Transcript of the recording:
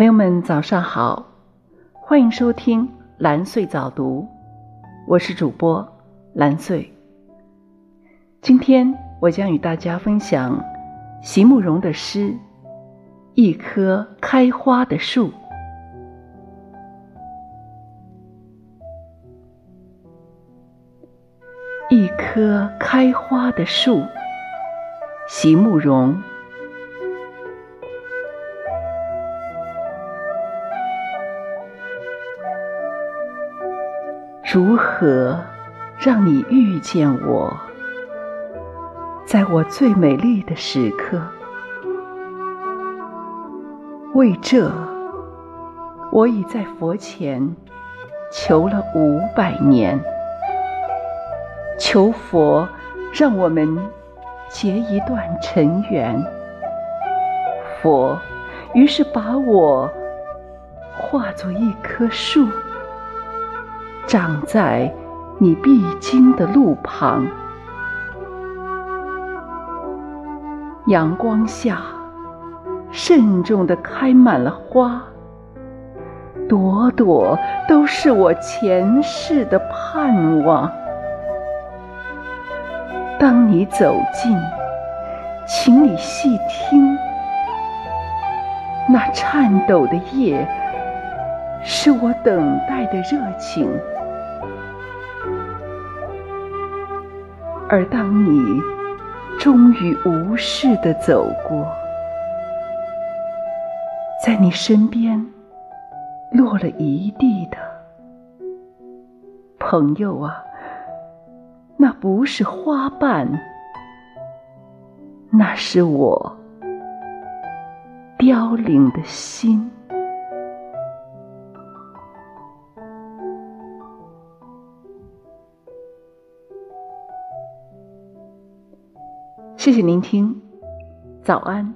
朋友们，早上好，欢迎收听蓝穗早读，我是主播蓝穗。今天我将与大家分享席慕容的诗《一棵开花的树》。一棵开花的树，席慕容。如何让你遇见我，在我最美丽的时刻？为这，我已在佛前求了五百年，求佛让我们结一段尘缘。佛于是把我化作一棵树。长在你必经的路旁，阳光下慎重地开满了花，朵朵都是我前世的盼望。当你走近，请你细听，那颤抖的叶，是我等待的热情。而当你终于无视的走过，在你身边落了一地的朋友啊，那不是花瓣，那是我凋零的心。谢谢聆听，早安。